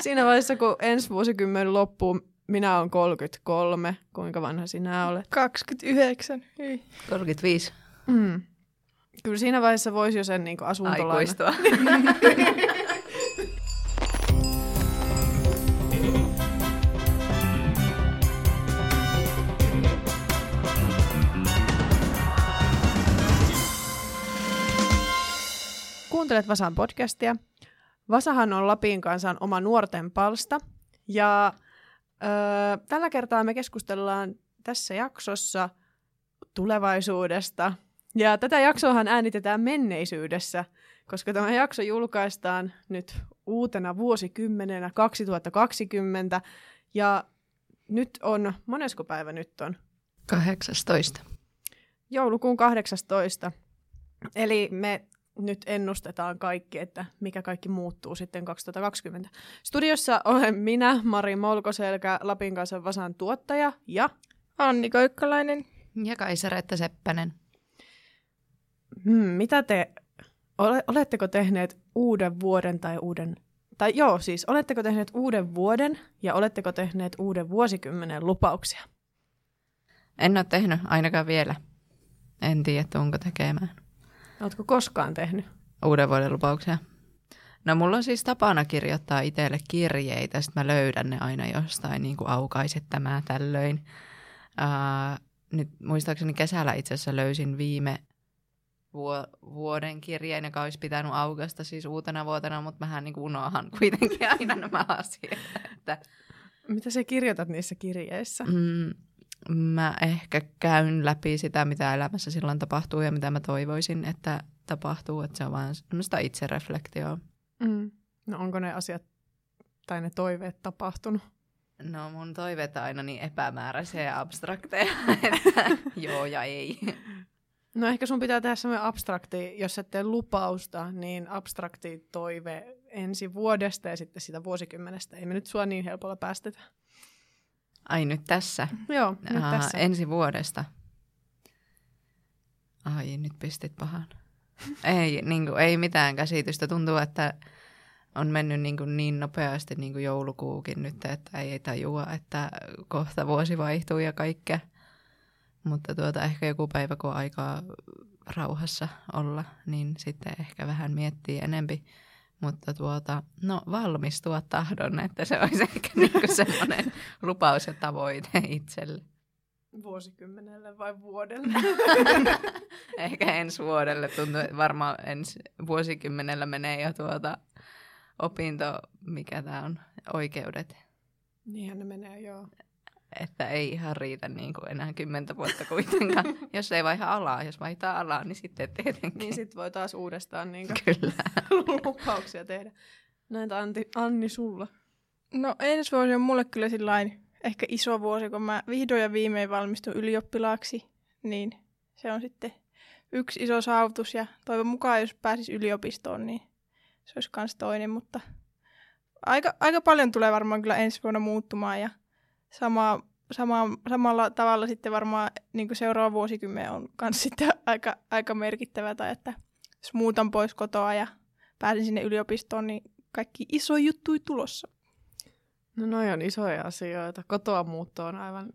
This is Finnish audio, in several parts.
siinä vaiheessa, kun ensi vuosikymmen loppuu, minä olen 33. Kuinka vanha sinä olet? 29. Hyi. 35. Mm. Kyllä siinä vaiheessa voisi jo sen niin asuntolaina. Aikuistua. Kuuntelet Vasan podcastia. Vasahan on Lapin kansan oma nuorten palsta. Ja öö, tällä kertaa me keskustellaan tässä jaksossa tulevaisuudesta. Ja tätä jaksoahan äänitetään menneisyydessä, koska tämä jakso julkaistaan nyt uutena vuosikymmenenä 2020. Ja nyt on, monesko päivä nyt on? 18. Joulukuun 18. Eli me nyt ennustetaan kaikki, että mikä kaikki muuttuu sitten 2020. Studiossa olen minä, Mari Molkoselkä, Lapin kanssa Vasan tuottaja ja... Anni Koikkalainen. Ja Kaisaretta Seppänen. Hmm, mitä te... Ole, oletteko tehneet uuden vuoden tai uuden... Tai joo, siis oletteko tehneet uuden vuoden ja oletteko tehneet uuden vuosikymmenen lupauksia? En ole tehnyt ainakaan vielä. En tiedä, onko tekemään. Oletko koskaan tehnyt? Uuden vuoden lupauksia. No mulla on siis tapana kirjoittaa itselle kirjeitä, sitten mä löydän ne aina jostain, niin kuin aukaiset tämä tällöin. Uh, nyt muistaakseni kesällä itse asiassa löysin viime vuo- vuoden kirjeen, joka olisi pitänyt aukasta siis uutena vuotena, mutta mähän niin unohan kuitenkin aina nämä asiat. Että, Mitä sä kirjoitat niissä kirjeissä? mm, mä ehkä käyn läpi sitä, mitä elämässä silloin tapahtuu ja mitä mä toivoisin, että tapahtuu. Että se on vaan semmoista itsereflektioa. Mm. No onko ne asiat tai ne toiveet tapahtunut? No mun toiveet on aina niin epämääräisiä ja abstrakteja, että joo ja ei. No ehkä sun pitää tehdä semmoinen abstrakti, jos et tee lupausta, niin abstrakti toive ensi vuodesta ja sitten sitä vuosikymmenestä. Ei me nyt sua niin helpolla päästetä. Ai nyt tässä. Joo, nyt Aa, tässä. Ensi vuodesta. Ai, nyt pistit pahan. ei, niin kuin, ei mitään käsitystä. Tuntuu, että on mennyt niin, kuin niin nopeasti niin kuin joulukuukin nyt, että ei tajua, että kohta vuosi vaihtuu ja kaikkea. Mutta tuota, ehkä joku päivä, kun aikaa rauhassa olla, niin sitten ehkä vähän miettii enempi. Mutta tuota, no valmistua tahdon, että se olisi ehkä niin semmoinen lupaus ja tavoite itselle. Vuosikymmenelle vai vuodelle? Ehkä ensi vuodelle tuntuu, että varmaan ensi vuosikymmenellä menee jo tuota opinto, mikä tämä on, oikeudet. Niinhän ne menee, joo. Että ei ihan riitä niin kuin enää kymmentä vuotta kuitenkaan. jos ei vaiha alaa, jos vaihtaa alaa, niin sitten tietenkin. Niin sit voi taas uudestaan niin Kyllä. lupauksia tehdä. Näitä Antti, Anni sulla. No ensi vuosi on mulle kyllä sillain ehkä iso vuosi, kun mä vihdoin ja viimein valmistun ylioppilaaksi. Niin se on sitten yksi iso saavutus ja toivon mukaan, jos pääsis yliopistoon, niin se olisi kans toinen, mutta aika, aika paljon tulee varmaan kyllä ensi vuonna muuttumaan ja sama, sama, samalla tavalla sitten varmaan niin seuraava vuosikymmen on kans sitten aika, aika merkittävä, tai että jos muutan pois kotoa ja pääsin sinne yliopistoon, niin kaikki iso juttu tulossa. No noi on isoja asioita. Kotoa muutto on aivan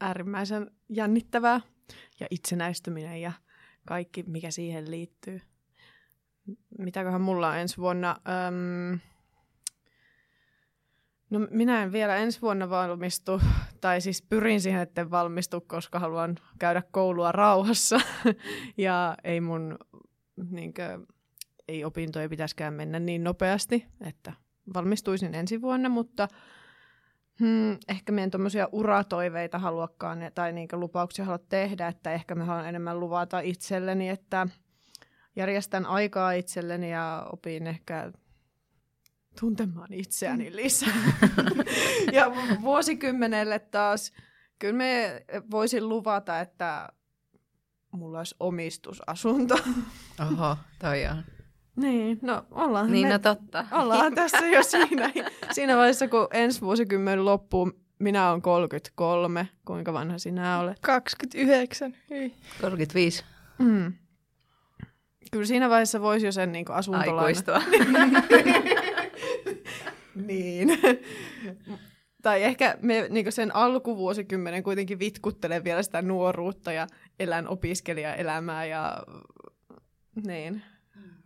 äärimmäisen jännittävää. Ja itsenäistyminen ja kaikki, mikä siihen liittyy. Mitäköhän mulla on ensi vuonna? Öm... No minä en vielä ensi vuonna valmistu, tai siis pyrin siihen, että valmistu, koska haluan käydä koulua rauhassa. ja ei mun niinkö, ei opintoja pitäisikään mennä niin nopeasti, että valmistuisin ensi vuonna, mutta hmm, ehkä meidän tuommoisia uratoiveita haluakaan tai niinkä lupauksia halua tehdä, että ehkä me haluan enemmän luvata itselleni, että järjestän aikaa itselleni ja opin ehkä tuntemaan itseäni lisää. ja vuosikymmenelle taas, kyllä me voisin luvata, että mulla olisi omistusasunto. Oho, toi on. Niin, no ollaan Niin, me, no totta. ollaan tässä jo siinä, siinä vaiheessa, kun ensi vuosikymmen loppuu, minä olen 33. Kuinka vanha sinä olet? 29. Hyi. 35. Mm. Kyllä siinä vaiheessa voisi jo sen niin asuntolaina. Aikuistua. Niin. tai ehkä me niin sen alkuvuosikymmenen kuitenkin vitkuttelen vielä sitä nuoruutta ja elän opiskelijaelämää ja niin,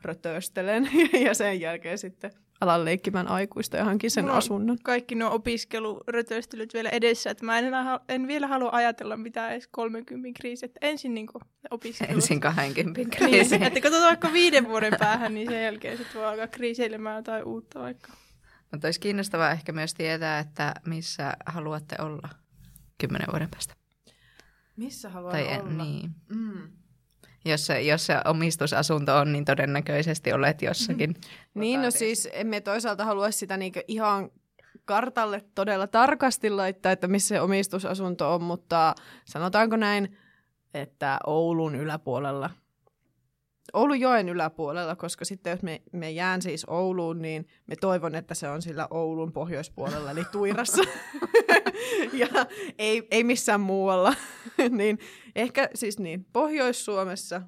rötöstelen. ja sen jälkeen sitten alan leikkimään aikuista ja hankin sen Mulla on asunnon. Kaikki nuo opiskelurötöstelyt vielä edessä, että mä en, enää, en vielä halua ajatella mitään edes 30 kriisiä. Että ensin niin opiskelut. Ensin 20 Niin, kriisi. että katsotaan vaikka viiden vuoden päähän, niin sen jälkeen sitten voi alkaa kriiseilemään jotain uutta vaikka. Mutta olisi kiinnostavaa ehkä myös tietää, että missä haluatte olla kymmenen vuoden päästä. Missä haluan Tai olla? en, niin. Mm. Jos se, jos se omistusasunto on, niin todennäköisesti olet jossakin. Niin, no siis emme toisaalta halua sitä niinku ihan kartalle todella tarkasti laittaa, että missä se omistusasunto on, mutta sanotaanko näin, että Oulun yläpuolella. Oulun joen yläpuolella, koska sitten jos me, me jään siis Ouluun, niin me toivon, että se on sillä Oulun pohjoispuolella, eli Tuirassa. ja ei, ei missään muualla. niin ehkä siis niin, Pohjois-Suomessa,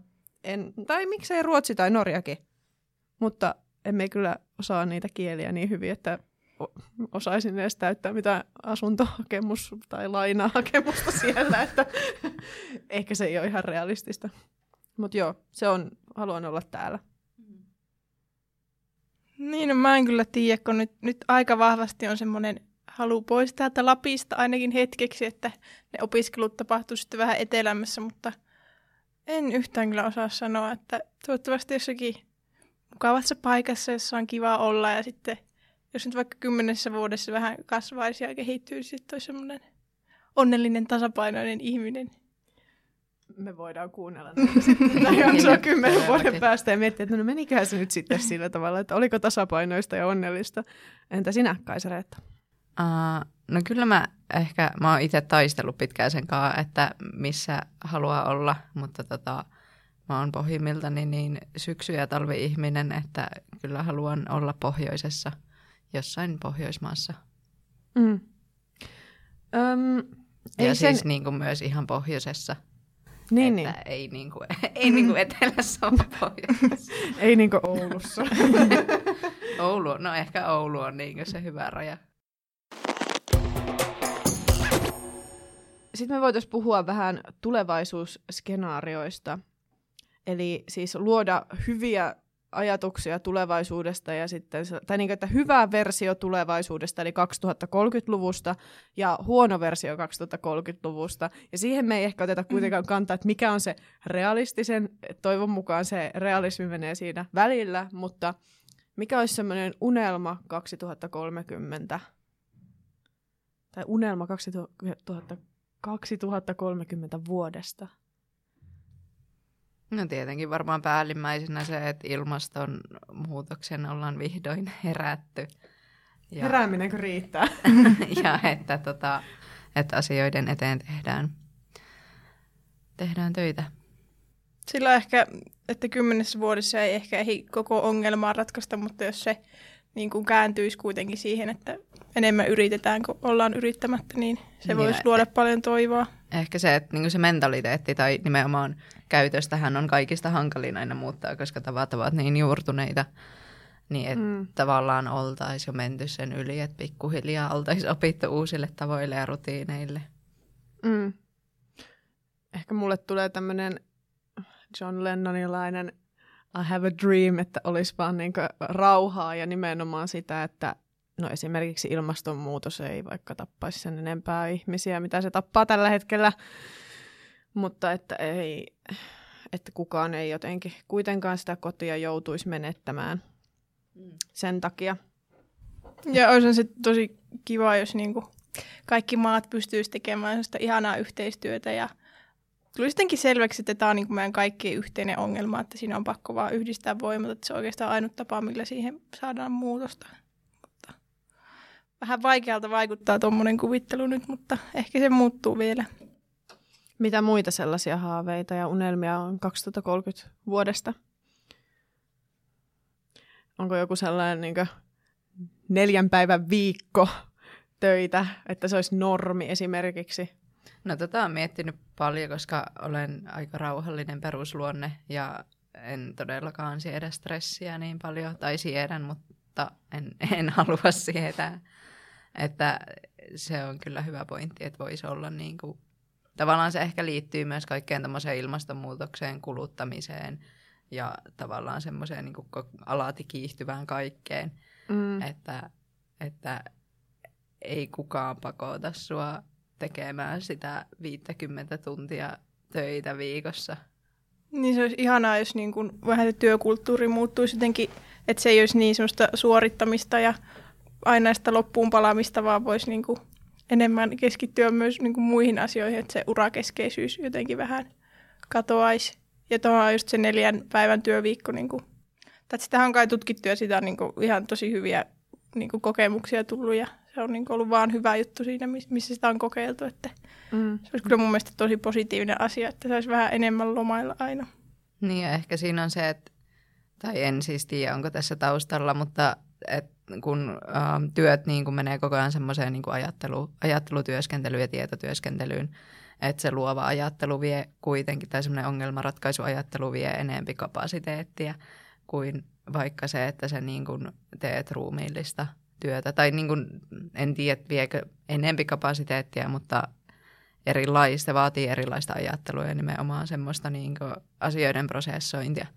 en, tai miksei Ruotsi tai Norjakin. Mutta emme kyllä osaa niitä kieliä niin hyvin, että osaisin edes täyttää mitään asuntohakemus- tai lainahakemusta siellä, että ehkä se ei ole ihan realistista. Mutta joo, se on, haluan olla täällä. Niin, no mä en kyllä tiedä, kun nyt, nyt aika vahvasti on semmoinen halu pois täältä Lapista ainakin hetkeksi, että ne opiskelut tapahtuu sitten vähän etelämässä, mutta en yhtään kyllä osaa sanoa, että toivottavasti jossakin mukavassa paikassa, jossa on kiva olla ja sitten jos nyt vaikka kymmenessä vuodessa vähän kasvaisi ja kehittyisi, sitten olisi semmoinen onnellinen, tasapainoinen ihminen. Me voidaan kuunnella näitä jaksoa kymmenen vuoden päästä ja miettiä, että no meniköhän se nyt sitten sillä tavalla, että oliko tasapainoista ja onnellista. Entä sinä, Kaisa Reetta? Uh, no kyllä mä ehkä, mä oon itse taistellut pitkään sen kanssa, että missä haluaa olla, mutta tota, mä oon pohjimmiltani niin syksy- ja talvi-ihminen, että kyllä haluan olla pohjoisessa, jossain Pohjoismaassa. Mm. Öm, ja ei siis sen... niin kuin myös ihan pohjoisessa. Niin, niin. että ei, niin kuin, ei niin kuin etelässä, vaan pohjoisessa. Ei niin kuin Oulussa. Oulu, no ehkä Oulu on niin kuin se hyvä raja. Sitten me voitaisiin puhua vähän tulevaisuusskenaarioista. Eli siis luoda hyviä ajatuksia tulevaisuudesta ja sitten, tai niin kuin, että hyvä versio tulevaisuudesta, eli 2030-luvusta, ja huono versio 2030-luvusta. Ja siihen me ei ehkä oteta kuitenkaan kantaa, että mikä on se realistisen, toivon mukaan se realismi menee siinä välillä, mutta mikä olisi semmoinen unelma 2030, tai unelma 2000, 2030 vuodesta? No tietenkin varmaan päällimmäisenä se, että ilmastonmuutoksen ollaan vihdoin herätty. Ja, Herääminenkö riittää? ja että, tota, että asioiden eteen tehdään, tehdään töitä. Sillä ehkä, että kymmenessä vuodessa ei ehkä ehdi koko ongelmaa ratkaista, mutta jos se niin kuin kääntyisi kuitenkin siihen, että enemmän yritetään kuin ollaan yrittämättä, niin se Ja- voisi luoda paljon toivoa. Ehkä se, että niin se mentaliteetti tai nimenomaan käytöstähän on kaikista hankalin aina muuttaa, koska tavat ovat niin juurtuneita. Niin että Mm. mm. tavallaan oltaisiin jo menty sen yli, että pikkuhiljaa oltaisiin opittu uusille tavoille ja rutiineille. Mm. Ehkä mulle tulee tämmöinen John Lennonilainen I have a dream, että olisi vaan niin rauhaa ja nimenomaan sitä, että no esimerkiksi ilmastonmuutos ei vaikka tappaisi sen enempää ihmisiä, mitä se tappaa tällä hetkellä, mutta että ei, että kukaan ei jotenkin kuitenkaan sitä kotia joutuisi menettämään sen takia. Ja olisi se tosi kiva, jos niinku kaikki maat pystyisivät tekemään sitä ihanaa yhteistyötä ja tuli sittenkin selväksi, että tämä on niinku meidän kaikkien yhteinen ongelma, että siinä on pakko vaan yhdistää voimat, että se on oikeastaan ainut tapa, millä siihen saadaan muutosta. Vähän vaikealta vaikuttaa tuommoinen kuvittelu nyt, mutta ehkä se muuttuu vielä. Mitä muita sellaisia haaveita ja unelmia on 2030 vuodesta? Onko joku sellainen niin neljän päivän viikko töitä, että se olisi normi esimerkiksi? No tätä olen miettinyt paljon, koska olen aika rauhallinen perusluonne ja en todellakaan siedä stressiä niin paljon, tai siedän, mutta mutta en, en halua sietää. Että se on kyllä hyvä pointti, että voisi olla niin kuin, tavallaan se ehkä liittyy myös kaikkeen tämmöiseen ilmastonmuutokseen, kuluttamiseen ja tavallaan semmoiseen niin kuin alati kiihtyvään kaikkeen, mm. että, että ei kukaan pakota sua tekemään sitä 50 tuntia töitä viikossa. Niin se olisi ihanaa, jos niin kuin vähän se työkulttuuri muuttuisi jotenkin, että se ei olisi niin semmoista suorittamista ja aina sitä loppuun palaamista, vaan voisi niin kuin enemmän keskittyä myös niin kuin muihin asioihin, että se urakeskeisyys jotenkin vähän katoaisi. Ja tuohon on just se neljän päivän työviikko. Niin kuin, tai sitä on kai tutkittu ja sitä on niin kuin ihan tosi hyviä niin kuin kokemuksia tullut ja se on niin kuin ollut vaan hyvä juttu siinä, missä sitä on kokeiltu. Että mm. Se olisi kyllä mun mielestä tosi positiivinen asia, että se olisi vähän enemmän lomailla aina. Niin ja ehkä siinä on se, että, tai en siis tiedä onko tässä taustalla, mutta että kun ähm, työt niin kun menee koko ajan semmoiseen niin ajattelu, ajattelutyöskentelyyn ja tietotyöskentelyyn, että se luova ajattelu vie kuitenkin, tai semmoinen ongelmanratkaisuajattelu vie enempi kapasiteettia kuin vaikka se, että sä niin kun teet ruumiillista työtä. Tai niin kun, en tiedä, viekö enempi kapasiteettia, mutta erilaista, vaatii erilaista ajattelua ja nimenomaan semmoista niin asioiden prosessointia –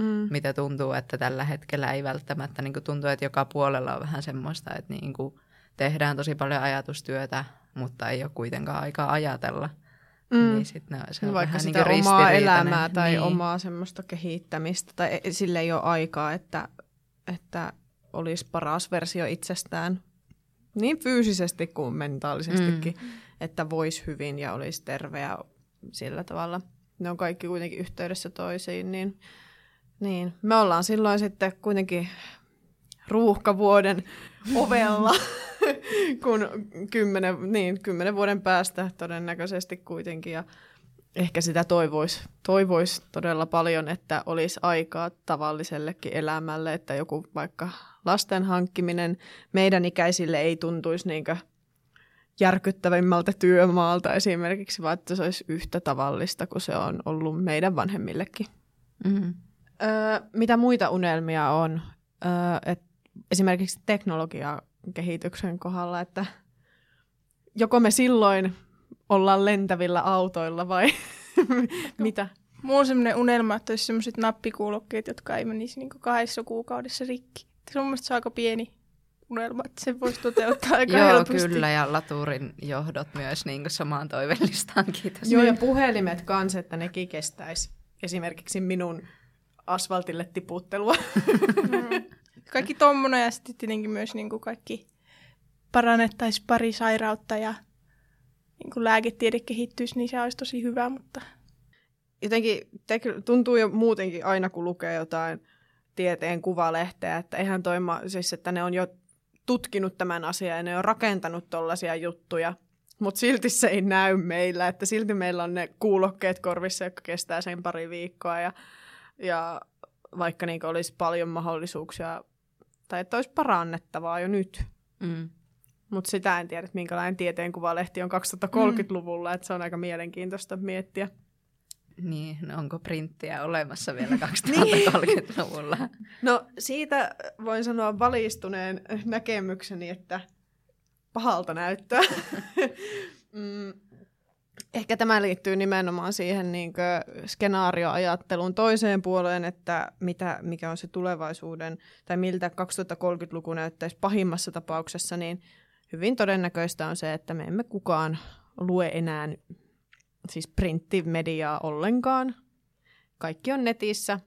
mm. mitä tuntuu, että tällä hetkellä ei välttämättä niin kuin tuntuu, että joka puolella on vähän semmoista, että niin kuin tehdään tosi paljon ajatustyötä, mutta ei ole kuitenkaan aikaa ajatella. Mm. Niin sit ne, se on Vaikka vähän sitä niin omaa elämää tai niin. omaa semmoista kehittämistä, tai e, sille ei ole aikaa, että, että olisi paras versio itsestään niin fyysisesti kuin mentaalisestikin, mm. että voisi hyvin ja olisi terve ja sillä tavalla. Ne on kaikki kuitenkin yhteydessä toisiin, niin niin, me ollaan silloin sitten kuitenkin ruuhkavuoden ovella, kun kymmenen, niin, kymmenen vuoden päästä todennäköisesti kuitenkin. Ja ehkä sitä toivoisi toivois todella paljon, että olisi aikaa tavallisellekin elämälle, että joku vaikka lasten hankkiminen meidän ikäisille ei tuntuisi niinkö järkyttävimmältä työmaalta esimerkiksi, vaan että se olisi yhtä tavallista kuin se on ollut meidän vanhemmillekin. Mm-hmm. Öö, mitä muita unelmia on? Öö, et esimerkiksi teknologiakehityksen kohdalla, että joko me silloin ollaan lentävillä autoilla vai mitä? Mulla on sellainen unelma, että olisi sellaiset nappikuulokkeet, jotka ei menisi niin kahdessa kuukaudessa rikki. Se on mielestäni aika pieni unelma, että se voisi toteuttaa aika Joo, helposti. kyllä, ja laturin johdot myös niin samaan toivellistaan, kiitos. Joo, ja puhelimet kanssa, että nekin kestäisi esimerkiksi minun asfaltille tiputtelua. Mm. Kaikki tommonen ja sitten tietenkin myös niin kuin kaikki parannettaisiin pari sairautta ja niin kuin lääketiede kehittyisi, niin se olisi tosi hyvä, mutta... Jotenkin tuntuu jo muutenkin aina, kun lukee jotain tieteen kuvalehteä, että eihän toi, ma- siis että ne on jo tutkinut tämän asian ja ne on rakentanut tollaisia juttuja, mutta silti se ei näy meillä, että silti meillä on ne kuulokkeet korvissa, jotka kestää sen pari viikkoa ja ja vaikka niin olisi paljon mahdollisuuksia, tai että olisi parannettavaa jo nyt. Mm. Mutta sitä en tiedä, että minkälainen tieteenkuvalehti on 2030-luvulla, mm. että se on aika mielenkiintoista miettiä. Niin, no onko printtiä olemassa vielä 2030-luvulla? no siitä voin sanoa valistuneen näkemykseni, että pahalta näyttää. mm, Ehkä tämä liittyy nimenomaan siihen niin skenaarioajattelun toiseen puoleen, että mitä, mikä on se tulevaisuuden, tai miltä 2030-luku näyttäisi pahimmassa tapauksessa, niin hyvin todennäköistä on se, että me emme kukaan lue enää siis printtimediaa ollenkaan. Kaikki on netissä.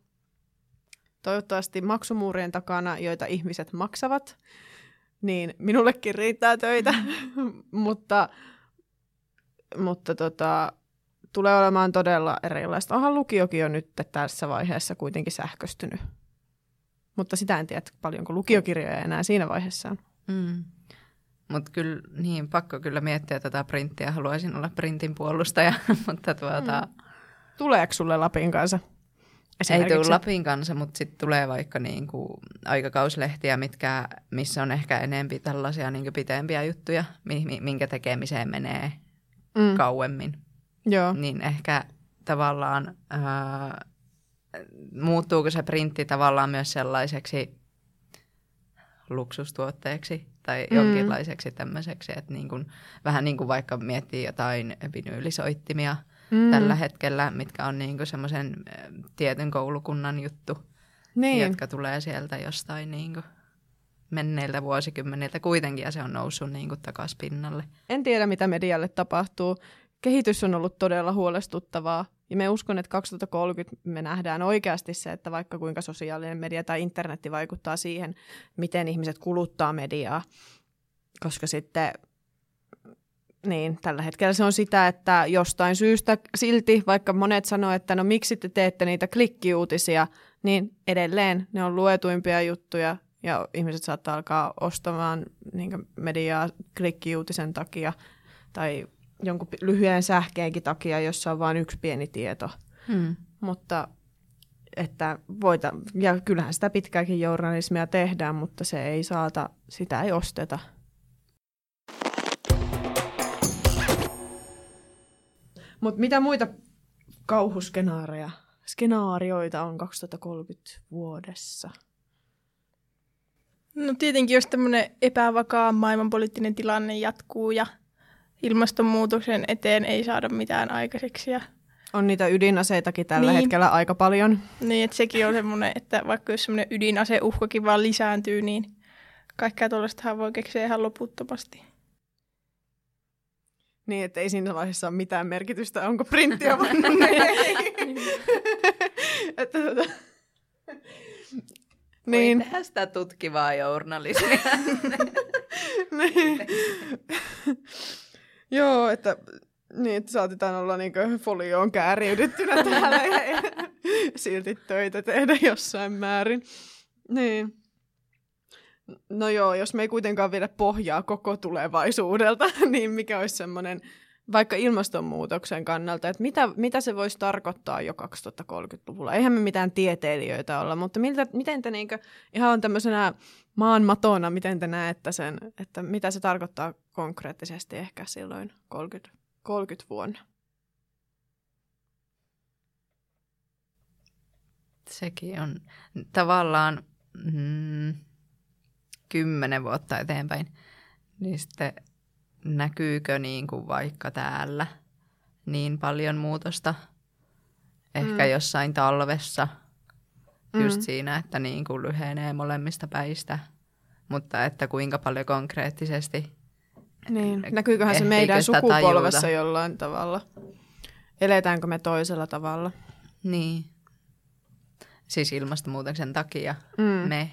Toivottavasti maksumuurien takana, joita ihmiset maksavat, niin minullekin riittää töitä, mutta mutta tota, tulee olemaan todella erilaista. Onhan lukiokin jo nyt tässä vaiheessa kuitenkin sähköstynyt. Mutta sitä en tiedä, paljonko lukiokirjoja enää siinä vaiheessa on. Mm. Mutta kyllä, niin, pakko kyllä miettiä tätä printtiä. Haluaisin olla printin puolustaja, mutta tuota... Mm. Tuleeko sulle Lapin kanssa? Ei tule Lapin kanssa, mutta sitten tulee vaikka niinku aikakauslehtiä, mitkä, missä on ehkä enempi tällaisia niinku pitempiä juttuja, minkä tekemiseen menee mm. kauemmin. Joo. Niin ehkä tavallaan äh, muuttuuko se printti tavallaan myös sellaiseksi luksustuotteeksi tai Mm. jonkinlaiseksi tämmöiseksi, että niin kuin, vähän niin kuin vaikka miettii jotain vinyylisoittimia Mm. tällä hetkellä, mitkä on niin semmoisen eh, tietyn koulukunnan juttu, Niin. jotka tulee sieltä jostain niin kuin menneiltä vuosikymmeniltä kuitenkin ja se on noussut niin kuin takas pinnalle. En tiedä, mitä medialle tapahtuu. Kehitys on ollut todella huolestuttavaa. Ja me uskon, että 2030 me nähdään oikeasti se, että vaikka kuinka sosiaalinen media tai internetti vaikuttaa siihen, miten ihmiset kuluttaa mediaa. Koska sitten, niin tällä hetkellä se on sitä, että jostain syystä silti, vaikka monet sanoo, että no miksi te teette niitä klikkiuutisia, niin edelleen ne on luetuimpia juttuja ja ihmiset saattaa alkaa ostamaan niin mediaa klikkiuutisen takia tai jonkun lyhyen sähkeenkin takia, jossa on vain yksi pieni tieto. Hmm. Mutta että voita, ja kyllähän sitä pitkääkin journalismia tehdään, mutta se ei saata, sitä ei osteta. Mutta mitä muita kauhuskenaareja, skenaarioita on 2030 vuodessa? No tietenkin, jos tämmöinen epävakaa maailmanpoliittinen tilanne jatkuu ja ilmastonmuutoksen eteen ei saada mitään aikaiseksi. Ja, On niitä ydinaseitakin tällä Niin. hetkellä aika paljon. niin, että sekin on semmoinen, että vaikka jos semmoinen ydinaseuhkakin vaan lisääntyy, niin kaikkea tuollaistahan voi keksiä ihan loputtomasti. Niin, että ei siinä vaiheessa ole mitään merkitystä, onko printtiä vai ei. että, tota... Niin. Voi tehdä sitä tutkivaa journalismia. niin. Joo, että, niin, että saatetaan olla niin folioon kääriydyttynä täällä ja silti töitä tehdä jossain määrin. Niin. No joo, jos me ei kuitenkaan viedä pohjaa koko tulevaisuudelta, niin mikä olisi semmoinen vaikka ilmastonmuutoksen kannalta, että mitä, mitä se voisi tarkoittaa jo 2030-luvulla. Eihän me mitään tieteilijöitä olla, mutta miltä, miten te niinkö, ihan tämmöisenä maan matona, miten te näette sen, että mitä se tarkoittaa konkreettisesti ehkä silloin 30, 30 vuonna? Sekin on tavallaan mm, kymmenen vuotta eteenpäin. Niin sitten näkyykö niin kuin vaikka täällä niin paljon muutosta? Ehkä Mm. jossain talvessa, just Mm. siinä, että niin kuin lyhenee molemmista päistä. Mutta että kuinka paljon konkreettisesti. Niin. Näkyyköhän se meidän sukupolvessa tajuta? jollain tavalla? Eletäänkö me toisella tavalla? Niin. Siis ilmastonmuutoksen takia Mm. me.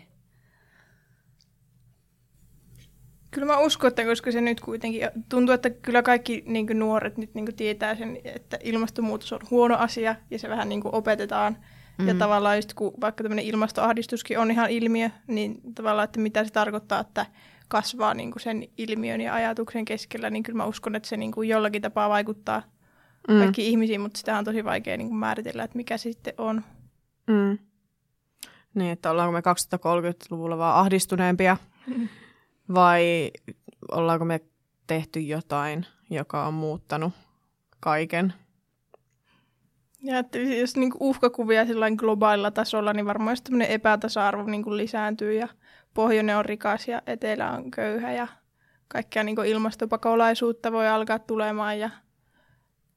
Kyllä mä uskon, että koska se nyt kuitenkin tuntuu, että kyllä kaikki niin nuoret nyt niin tietää sen, että ilmastonmuutos on huono asia ja se vähän niin opetetaan. Mm. Ja Mm. tavallaan just kun vaikka tämmöinen ilmastoahdistuskin on ihan ilmiö, niin tavallaan, että mitä se tarkoittaa, että kasvaa niin sen ilmiön ja ajatuksen keskellä, niin kyllä mä uskon, että se niin jollakin tapaa vaikuttaa Mm. kaikkiin ihmisiin, mutta sitä on tosi vaikea niin määritellä, että mikä se sitten on. Mm. Niin, että ollaanko me 2030-luvulla vaan ahdistuneempia vai ollaanko me tehty jotain, joka on muuttanut kaiken? Ja että jos niin uhkakuvia sillain globaalilla tasolla, niin varmaan tämmöinen epätasa-arvo niin lisääntyy ja pohjoinen on rikas ja etelä on köyhä ja kaikkea niin ilmastopakolaisuutta voi alkaa tulemaan ja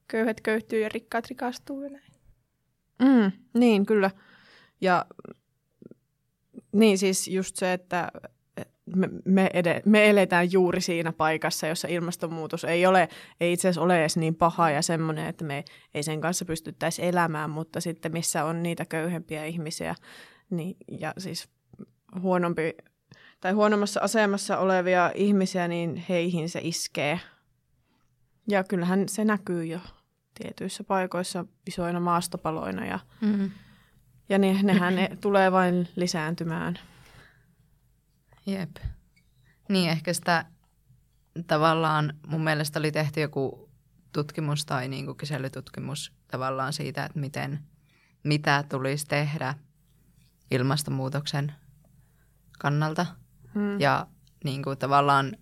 köyhät köyhtyy ja rikkaat rikastuu ja näin. Mm, niin, kyllä. Ja niin siis just se, että me, me, ed- me eletään juuri siinä paikassa, jossa ilmastonmuutos ei ole, ei itse asiassa ole edes niin paha ja semmoinen, että me ei sen kanssa pystyttäisi elämään, mutta sitten missä on niitä köyhempiä ihmisiä niin, ja siis huonompi tai huonommassa asemassa olevia ihmisiä, niin heihin se iskee. Ja kyllähän se näkyy jo tietyissä paikoissa isoina maastopaloina ja, Mm. ja ne, nehän ne tulee vain lisääntymään. Jep. Niin ehkä sitä tavallaan mun mielestä oli tehty joku tutkimus tai niin kuin kyselytutkimus tavallaan siitä, että miten, mitä tulisi tehdä ilmastonmuutoksen kannalta. Mm. Ja niin kuin tavallaan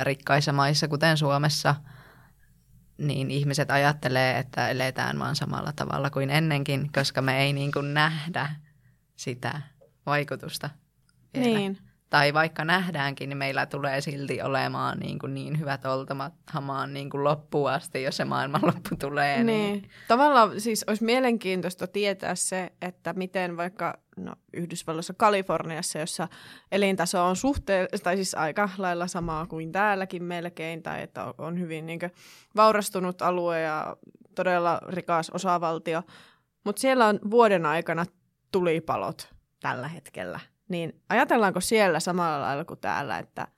rikkaissa maissa, kuten Suomessa, niin ihmiset ajattelee, että eletään vaan samalla tavalla kuin ennenkin, koska me ei niin kuin nähdä sitä vaikutusta vielä. Niin. Tai vaikka nähdäänkin, niin meillä tulee silti olemaan niin, kuin niin hyvät oltamat hamaan niin kuin loppuun asti, jos se maailmanloppu tulee. Niin. Niin. Tavallaan siis olisi mielenkiintoista tietää se, että miten vaikka no, Yhdysvalloissa Kaliforniassa, jossa elintaso on suhteellisesti, tai siis aika lailla samaa kuin täälläkin melkein, tai että on- hyvin niin vaurastunut alue ja todella rikas osavaltio, mutta siellä on vuoden aikana tulipalot tällä hetkellä. Niin ajatellaanko siellä samalla lailla kuin täällä, että,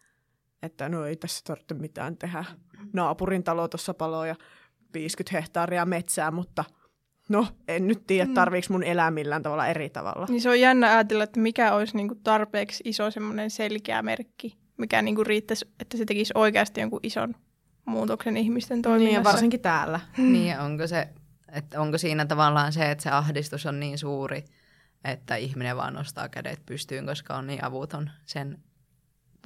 että no ei tässä tarvitse mitään tehdä. Naapurin talo tuossa paloi ja 50 hehtaaria metsää, mutta no en nyt tiedä, Mm. tarviiko mun elää millään tavalla eri tavalla. Niin se on jännä ajatella, että mikä olisi niinku tarpeeksi iso semmoinen selkeä merkki, mikä niinku riittäisi, että se tekisi oikeasti jonkun ison muutoksen ihmisten Niin, ja toiminnassa. varsinkin täällä. Niin, onko, se, että onko siinä tavallaan se, että se ahdistus on niin suuri, että ihminen vaan nostaa kädet pystyyn, koska on niin avuton sen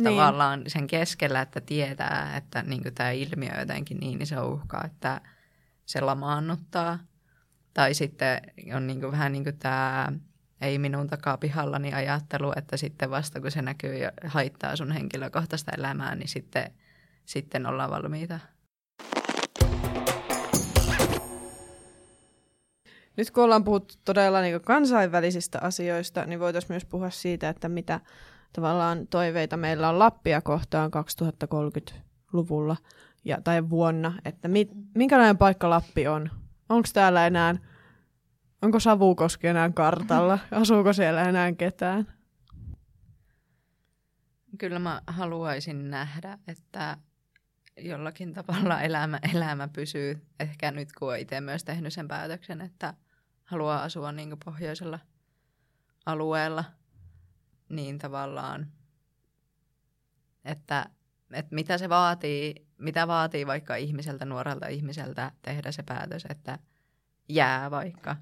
Niin. tavallaan sen keskellä, että tietää, että niin tämä ilmiö jotenkin niin iso uhka, että se lamaannuttaa. Tai sitten on niin kuin vähän niin kuin tämä ei minun takaa pihallani ajattelu, että sitten vasta kun se näkyy ja haittaa sun henkilökohtaista elämää, niin sitten, sitten ollaan valmiita. Nyt kun ollaan puhuttu todella niin kansainvälisistä asioista, niin voitaisiin myös puhua siitä, että mitä tavallaan toiveita meillä on Lappia kohtaan 2030-luvulla ja, tai vuonna, että mi, minkälainen paikka Lappi on? Onko täällä enää, onko Savukoski enää kartalla? Asuuko siellä enää ketään? Kyllä mä haluaisin nähdä, että jollakin tavalla elämä, elämä pysyy. Ehkä nyt kun itse myös tehnyt sen päätöksen, että haluaa asua niin pohjoisella alueella, niin tavallaan, että, että mitä se vaatii, mitä vaatii vaikka ihmiseltä, nuorelta ihmiseltä tehdä se päätös, että jää vaikka.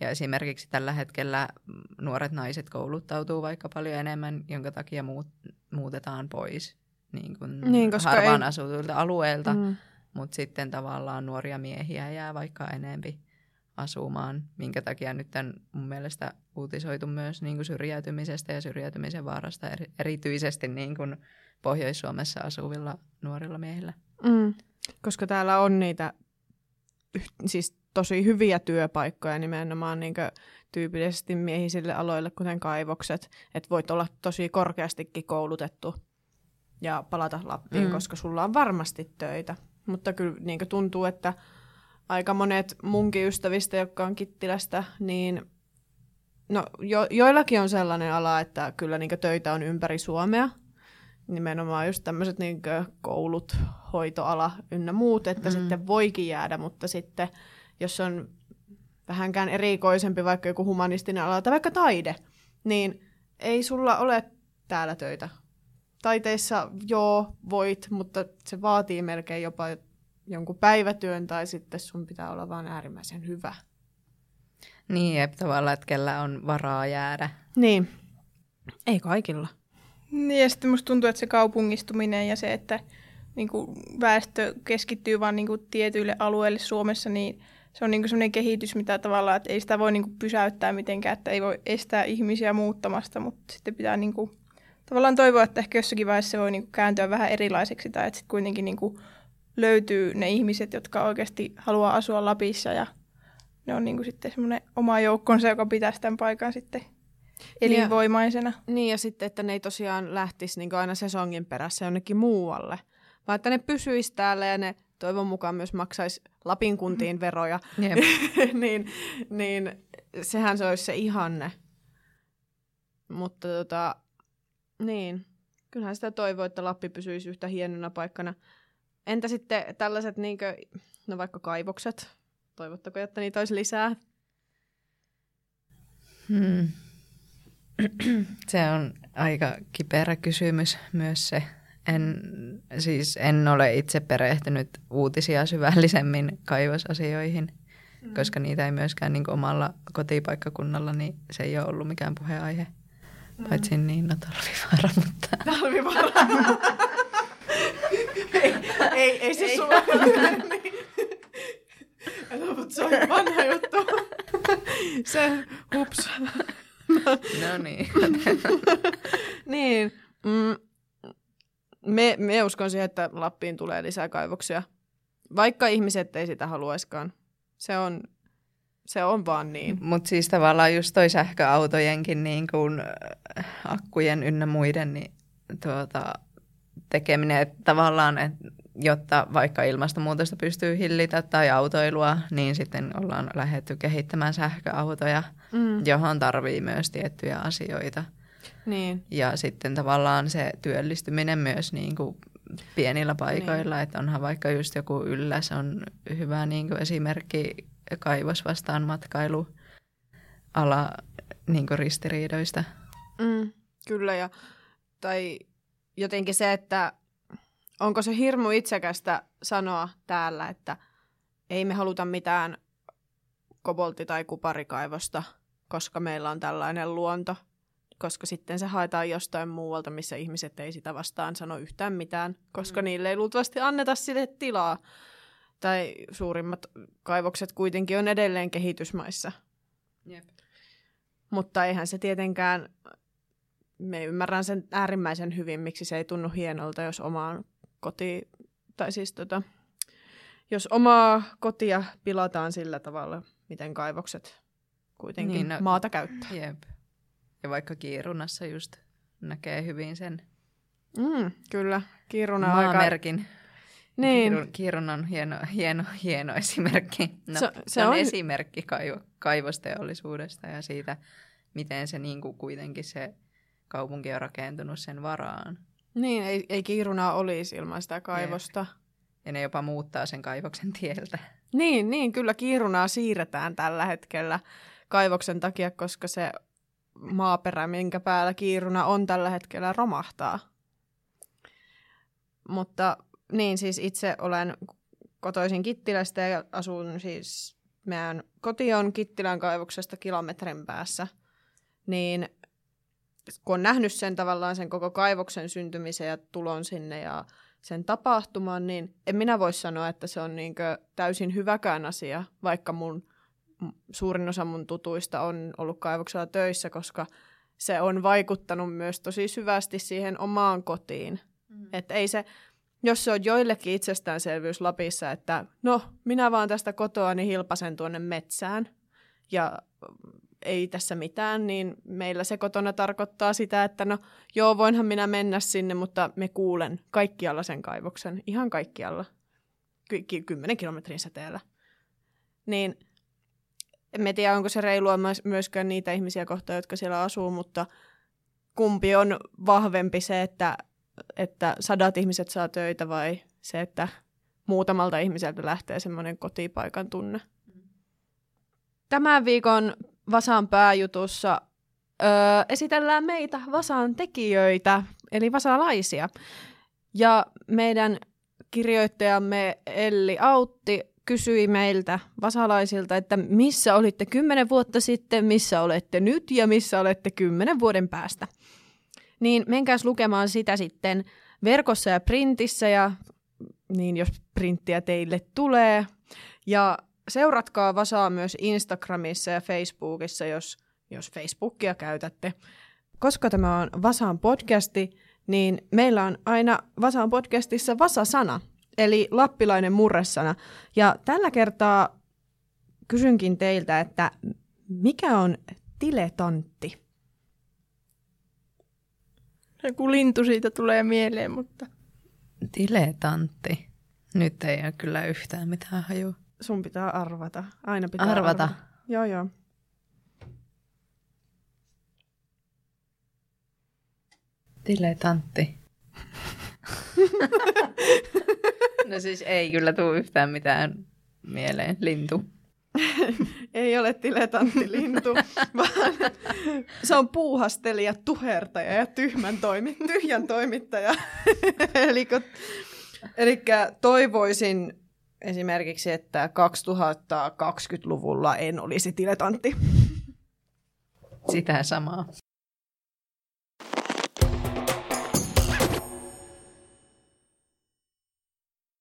Ja esimerkiksi tällä hetkellä nuoret naiset kouluttautuu vaikka paljon enemmän, jonka takia muut, muutetaan pois niin kuin Niin, koska harvaan ei- asutuilta alueilta, mm. Mutta sitten tavallaan nuoria miehiä jää vaikka enempi asumaan, minkä takia nyt on mun mielestä uutisoitu myös niin kuin syrjäytymisestä ja syrjäytymisen vaarasta eri, erityisesti niin kuin Pohjois-Suomessa asuvilla nuorilla miehillä. Mm. Koska täällä on niitä siis tosi hyviä työpaikkoja nimenomaan niin tyypillisesti miehisille aloille, kuten kaivokset. Että voit olla tosi korkeastikin koulutettu ja palata Lappiin, mm. koska sulla on varmasti töitä. Mutta kyllä niin tuntuu, että aika monet munkin ystävistä, jotka on Kittilästä, niin no, jo, joillakin on sellainen ala, että kyllä niin töitä on ympäri Suomea. Nimenomaan just tämmöiset niin koulut, hoitoala ynnä muut, että Mm. sitten voikin jäädä, mutta sitten jos on vähänkään erikoisempi, vaikka joku humanistinen ala tai vaikka taide, niin ei sulla ole täällä töitä. Taiteissa joo, voit, mutta se vaatii melkein jopa jonkun päivätyön tai sitten sun pitää olla vaan äärimmäisen hyvä. Niin, jep, tavallaan, että kellä on varaa jäädä. Niin, ei kaikilla. Niin, ja sitten musta tuntuu, että se kaupungistuminen ja se, että niin kuin väestö keskittyy vain niin kuin tietyille alueille Suomessa, niin se on niin kuin sellainen kehitys, mitä tavallaan, että ei sitä voi niin kuin pysäyttää mitenkään, että ei voi estää ihmisiä muuttamasta, mutta sitten pitää niin kuin, tavallaan toivoa, että ehkä jossakin vaiheessa se voi niin kuin kääntyä vähän erilaiseksi, tai että sitten kuitenkin niin kuin löytyy ne ihmiset, jotka oikeasti haluaa asua Lapissa, ja ne on niin kuin sitten semmoinen oma joukkonsa, joka pitää tämän paikan sitten elinvoimaisena. Niin ja sitten, että ne ei tosiaan lähtisi niin aina sesongin perässä jonnekin muualle, vaan että ne pysyisi täällä ja ne toivon mukaan myös maksaisi Lapin kuntiin veroja, Jep. niin, niin sehän se olisi se ihanne. Mutta tota, niin, kyllähän sitä toivoo, että Lappi pysyisi yhtä hienona paikkana. Entä sitten tällaiset, niinkö, no vaikka kaivokset, toivottako, että niitä olisi lisää? Hmm. Se on aika kiperä kysymys myös se. En, siis en ole itse perehtynyt uutisia syvällisemmin kaivosasioihin, mm. koska niitä ei myöskään niin omalla kotipaikkakunnalla, niin se ei ole ollut mikään puheenaihe. Mm. Paitsi niin, no talvivaara, mutta... Talvivaara. Ei, ei, ei se sulla niin. No, mutta se on vanha juttu. se, hups. No niin. niin, mie uskon siihen, että Lappiin tulee lisää kaivoksia. Vaikka ihmiset ei sitä haluaiskaan. Se on, se on vaan niin. Mutta siis tavallaan just toi sähköautojenkin niin kuin äh, akkujen ynnä muiden niin tuota, tekeminen, että tavallaan, että jotta vaikka ilmastonmuutosta pystyy hillitä tai autoilua, niin sitten ollaan lähdetty kehittämään sähköautoja, mm. johon tarvii myös tiettyjä asioita. Niin. Ja sitten tavallaan se työllistyminen myös niin kuin pienillä paikoilla, niin. että onhan vaikka just joku ylläs on hyvä niin kuin esimerkki kaivos vastaan matkailu ala niin kuin ristiriidoista. Mm, kyllä, ja, tai jotenkin se, että onko se hirmu itsekästä sanoa täällä, että ei me haluta mitään koboltti- tai kuparikaivosta, koska meillä on tällainen luonto, koska sitten se haetaan jostain muualta, missä ihmiset ei sitä vastaan sano yhtään mitään, koska mm. niille ei luultavasti anneta sille tilaa. Tai suurimmat kaivokset kuitenkin on edelleen kehitysmaissa. Jep. Mutta eihän se tietenkään, me ymmärrän sen äärimmäisen hyvin, miksi se ei tunnu hienolta, jos omaan koti, tai siis tota, jos omaa kotia pilataan sillä tavalla, miten kaivokset kuitenkin niin, no, maata käyttää. Jep. Ja vaikka Kiirunassa just näkee hyvin sen mm, kyllä, Kiiruna maamerkin. Aika... Niin. Kiirun, Kiirun on hieno, hieno, hieno esimerkki. No, se, se, se on, on esimerkki kaivo, kaivosteollisuudesta ja siitä, miten se niin kuin kuitenkin se kaupunki on rakentunut sen varaan. Niin, ei, ei Kiiruna olisi ilman sitä kaivosta. Ja ne jopa muuttaa sen kaivoksen tieltä. Niin, niin, kyllä Kiirunaa siirretään tällä hetkellä kaivoksen takia, koska se maaperä, minkä päällä Kiiruna on tällä hetkellä, romahtaa. Mutta niin, siis itse olen kotoisin Kittilästä ja asun siis, meidän koti on Kittilän kaivoksesta kilometrin päässä, niin kun on nähnyt sen tavallaan sen koko kaivoksen syntymisen ja tulon sinne ja sen tapahtuman, niin en minä voi sanoa, että se on niin täysin hyväkään asia, vaikka mun suurin osa mun tutuista on ollut kaivoksella töissä, koska se on vaikuttanut myös tosi syvästi siihen omaan kotiin. Mm. Että ei se, jos se on joillekin itsestäänselvyys Lapissa, että no, minä vaan tästä kotoa niin hilpasen tuonne metsään ja ei tässä mitään, niin meillä se kotona tarkoittaa sitä, että no joo, voinhan minä mennä sinne, mutta me kuulen kaikkialla sen kaivoksen, ihan kaikkialla, Ky- kymmenen kilometrin säteellä. Niin en tiedä, onko se reilua myöskään niitä ihmisiä kohtaan, jotka siellä asuu, mutta kumpi on vahvempi se, että, että sadat ihmiset saa töitä vai se, että muutamalta ihmiseltä lähtee semmoinen kotipaikan tunne. Tämän viikon Vasan pääjutussa öö, esitellään meitä Vasan tekijöitä, eli vasalaisia. Ja meidän kirjoittajamme Elli Autti kysyi meiltä vasalaisilta, että missä olitte kymmenen vuotta sitten, missä olette nyt ja missä olette kymmenen vuoden päästä. Niin menkääs lukemaan sitä sitten verkossa ja printissä ja niin jos printtiä teille tulee. Ja seuratkaa Vasaa myös Instagramissa ja Facebookissa, jos, jos Facebookia käytätte. Koska tämä on Vasaan podcasti, niin meillä on aina Vasaan podcastissa Vasa-sana, eli lappilainen murresana. Ja tällä kertaa kysynkin teiltä, että mikä on tiletantti? Joku lintu siitä tulee mieleen, mutta... Tiletantti. Nyt ei ole kyllä yhtään mitään hajua. Sun pitää arvata. Aina pitää arvata. arvata. Joo, joo. Tiletantti. no siis ei kyllä tule yhtään mitään mieleen. Lintu. ei ole tiletantti lintu, vaan se on puuhastelija, tuhertaja ja tyhmän toimi, tyhjän toimittaja. eli, eli toivoisin esimerkiksi, että 2020-luvulla en olisi diletantti. Sitä samaa.